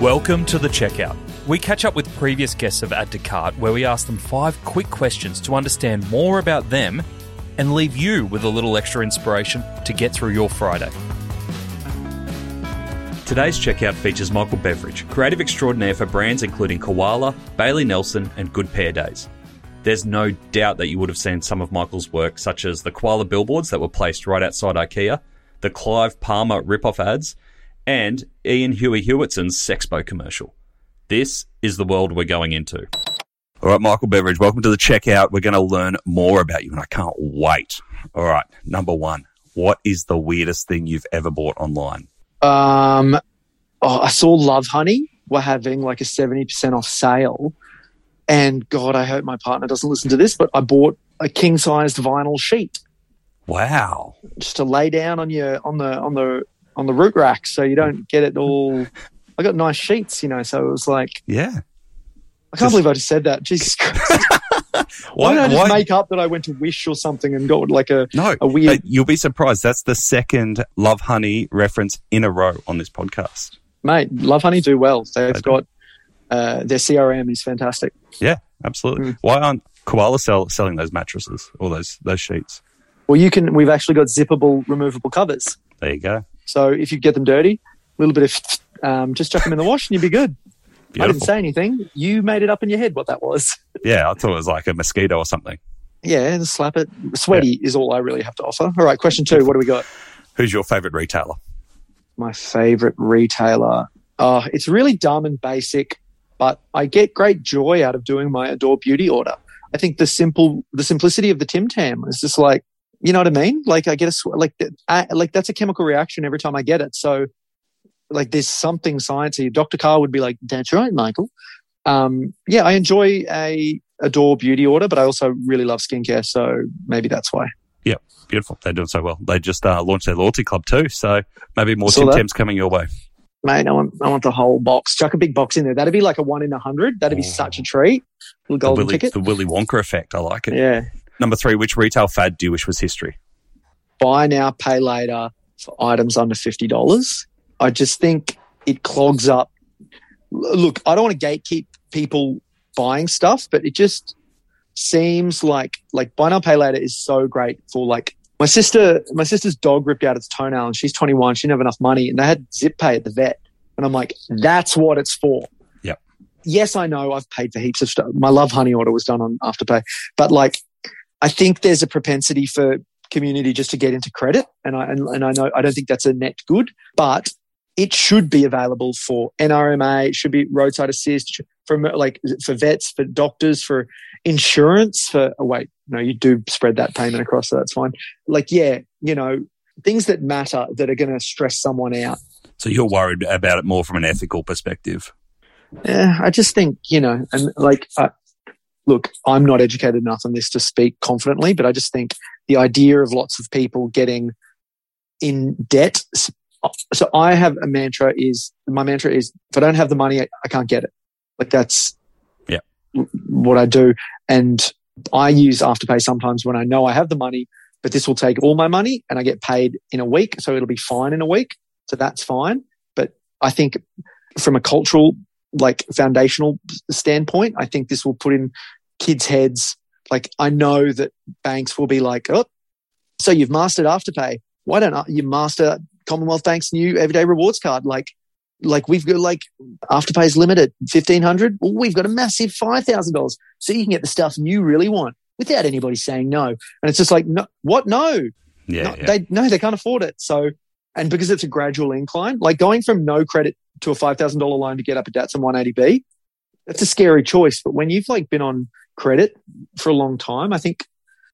Welcome to the checkout. We catch up with previous guests of Add to Cart where we ask them five quick questions to understand more about them and leave you with a little extra inspiration to get through your Friday. Today's checkout features Michael Beveridge, creative extraordinaire for brands including Koala, Bailey Nelson, and Good Pair Days. There's no doubt that you would have seen some of Michael's work, such as the koala billboards that were placed right outside IKEA, the Clive Palmer rip-off ads, and Iain Huey Hewitson's Sexpo commercial. This is the world we're going into. All right, Michael Beveridge, welcome to the checkout. We're going to learn more about you, and I can't wait. All right, number one, what is the weirdest thing you've ever bought online? Um, oh, I saw Lovehoney were having like a 70% off sale. And God, I hope my partner doesn't listen to this, but I bought a king sized vinyl sheet Wow. just to lay down on your on the on the on the root rack so you don't get it all I got nice sheets, you know, so it was like Yeah. I can't Just- believe I just said that. Jesus Christ. Why, did I just make up that I went to Wish or something and got like a No, a weird- but you'll be surprised. That's the second Lovehoney reference in a row on this podcast. mate, Lovehoney do well. They've They got uh, their CRM is fantastic. Yeah, absolutely. Mm. Why aren't Koala sell, selling those mattresses or those those sheets? Well, you can. We've actually got zippable, removable covers. There you go. So if you get them dirty, a little bit of um, just chuck them in the wash and you'd be good. I didn't say anything. You made it up in your head what that was. Yeah, I thought it was like a mosquito or something. Yeah, and slap it. Sweaty is all I really have to offer. All right, question two. What do we got? Who's your favorite retailer? My favorite retailer. Oh, it's really dumb and basic, but I get great joy out of doing my Adore Beauty order. I think the simple, the simplicity of the Tim Tam is just like, you know what I mean? Like I get a sw- like I, like that's a chemical reaction every time I get it. So like there's something sciencey. Dr. Karl would be like, "That's right, Michael." Um, yeah, I enjoy a Adore Beauty order, but I also really love skincare, so maybe that's why. Yeah, beautiful. They're doing so well. They just uh, launched their loyalty club too, so maybe more Tim. Tams coming your way. Mate, I want I want the whole box. Chuck a big box in there. That'd be like a one in a hundred. That'd be Oh. such a treat. Little The Willy, ticket. the Willy Wonka effect. I like it. Yeah. Number three, which retail fad do you wish was history? Buy now, pay later for items under fifty dollars. I just think it clogs up. Look, I don't want to gatekeep people buying stuff, but it just seems like like buy now, pay later is so great for like my sister. My sister's dog ripped out its toenail, and she's twenty one. She didn't have enough money, and they had zip pay at the vet. And I'm like, that's what it's for. Yep. Yes, I know I've paid for heaps of stuff. My Lovehoney order was done on afterpay, but like, I think there's a propensity for community just to get into credit, and I and, and I know I don't think that's a net good, but it should be available for NRMA. It should be roadside assist for like for vets, for doctors, for insurance. For oh wait, no, you do spread that payment across, so that's fine. Like yeah, you know things that matter that are going to stress someone out. So you're worried about it more from an ethical perspective. Yeah, I just think you know, and like, uh, look, I'm not educated enough on this to speak confidently, but I just think the idea of lots of people getting in debt. So I have a mantra: is my mantra is if I don't have the money, I, I can't get it. Like that's Yeah. what I do, and I use Afterpay sometimes when I know I have the money, but this will take all my money and I get paid in a week, so it'll be fine in a week. So that's fine. But I think from a cultural, like foundational standpoint, I think this will put in kids' heads. Like I know that banks will be like, oh, so you've mastered Afterpay. Why don't you master Commonwealth Bank's new Everyday Rewards card? Like, like we've got like Afterpay's limited fifteen hundred. Well, we've got a massive five thousand dollars, so you can get the stuff you really want without anybody saying no. And it's just like, no, what? No, Yeah, no, yeah. they no, they can't afford it. So, and because it's a gradual incline, like going from no credit to a five thousand dollar loan to get up a Datsun 180B, that's a scary choice. But when you've like been on credit for a long time, I think,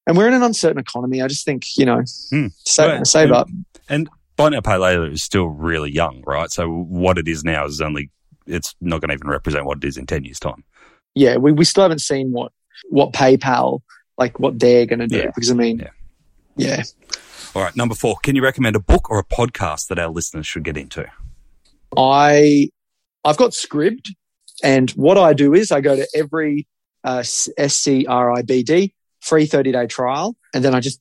and we're in an uncertain economy. I just think you know, Hmm. save, Right. save up. And buy now pay later is still really young, right? So what it is now is only it's not going to even represent what it is in ten years' time. Yeah, we, we still haven't seen what what PayPal like what they're going to do Yeah. because I mean, Yeah. yeah. All right, number four. Can you recommend a book or a podcast that our listeners should get into? I I've got Scribd, and what I do is I go to every uh, SCRIBD free thirty day trial, and then I just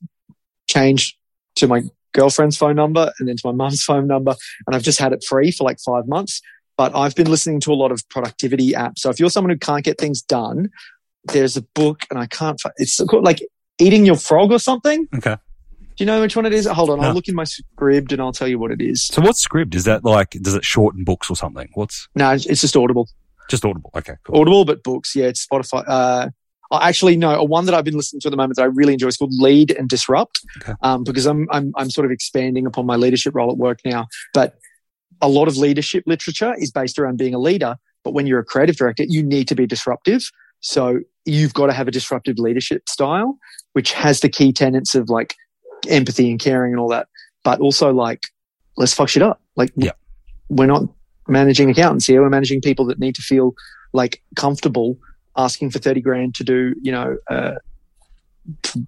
change to my girlfriend's phone number and then to my mum's phone number, and I've just had it free for like five months. but I've been listening to a lot of productivity apps. So if you're someone who can't get things done, there's a book, and I can't. It's called like eating your frog or something. Okay. Do you know which one it is? Hold on, no. I'll look in my Scribd and I'll tell you what it is. So what's Scribd? Is that like does it shorten books or something? What's no? It's just Audible. Just Audible. Okay. Cool. Audible, but books. Yeah, it's Spotify. Uh, actually, no, a one that I've been listening to at the moment that I really enjoy is called Lead and Disrupt. Okay. Um, because I'm I'm I'm sort of expanding upon my leadership role at work now, but a lot of leadership literature is based around being a leader. But when you're a creative director, you need to be disruptive. So you've got to have a disruptive leadership style, which has the key tenets of like empathy and caring and all that, but also like, let's fuck shit up. Like, yeah. we're not managing accountants here. We're managing people that need to feel like comfortable asking for 30 grand to do, you know, a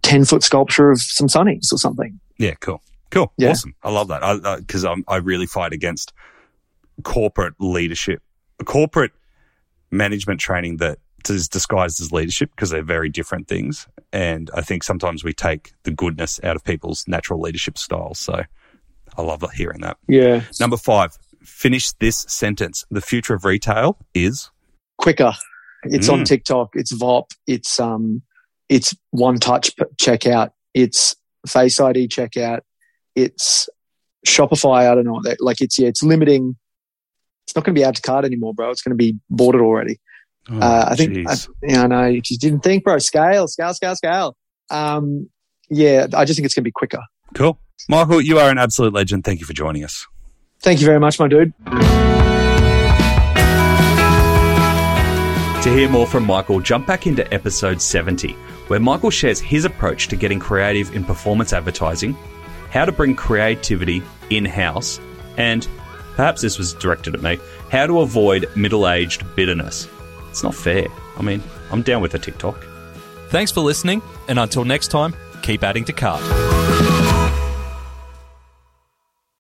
10 foot sculpture of some sunnies or something. Yeah, cool. Cool. Yeah. Awesome. I love that. Because I, I, I really fight against corporate leadership, corporate management training that is disguised as leadership because they're very different things. And I think sometimes we take the goodness out of people's natural leadership styles. So I love hearing that. Yeah. Number five, finish this sentence. The future of retail is quicker. It's mm. on TikTok. It's VOP. It's, um, it's one touch checkout. It's face ID checkout. It's Shopify. I don't know. Like it's, yeah, it's limiting. It's not going to be add to cart anymore, bro. It's going to be boarded already. Oh, uh, I think, I, yeah, I know. You just didn't think, bro. Scale, scale, scale, scale. Um, yeah, I just think it's going to be quicker. Cool. Michael, you are an absolute legend. Thank you for joining us. Thank you very much, my dude. To hear more from Michael, jump back into episode 70, where Michael shares his approach to getting creative in performance advertising, how to bring creativity in house, and perhaps this was directed at me, how to avoid middle aged bitterness. It's not fair. I mean, I'm down with a TikTok. Thanks for listening, and until next time, keep adding to cart.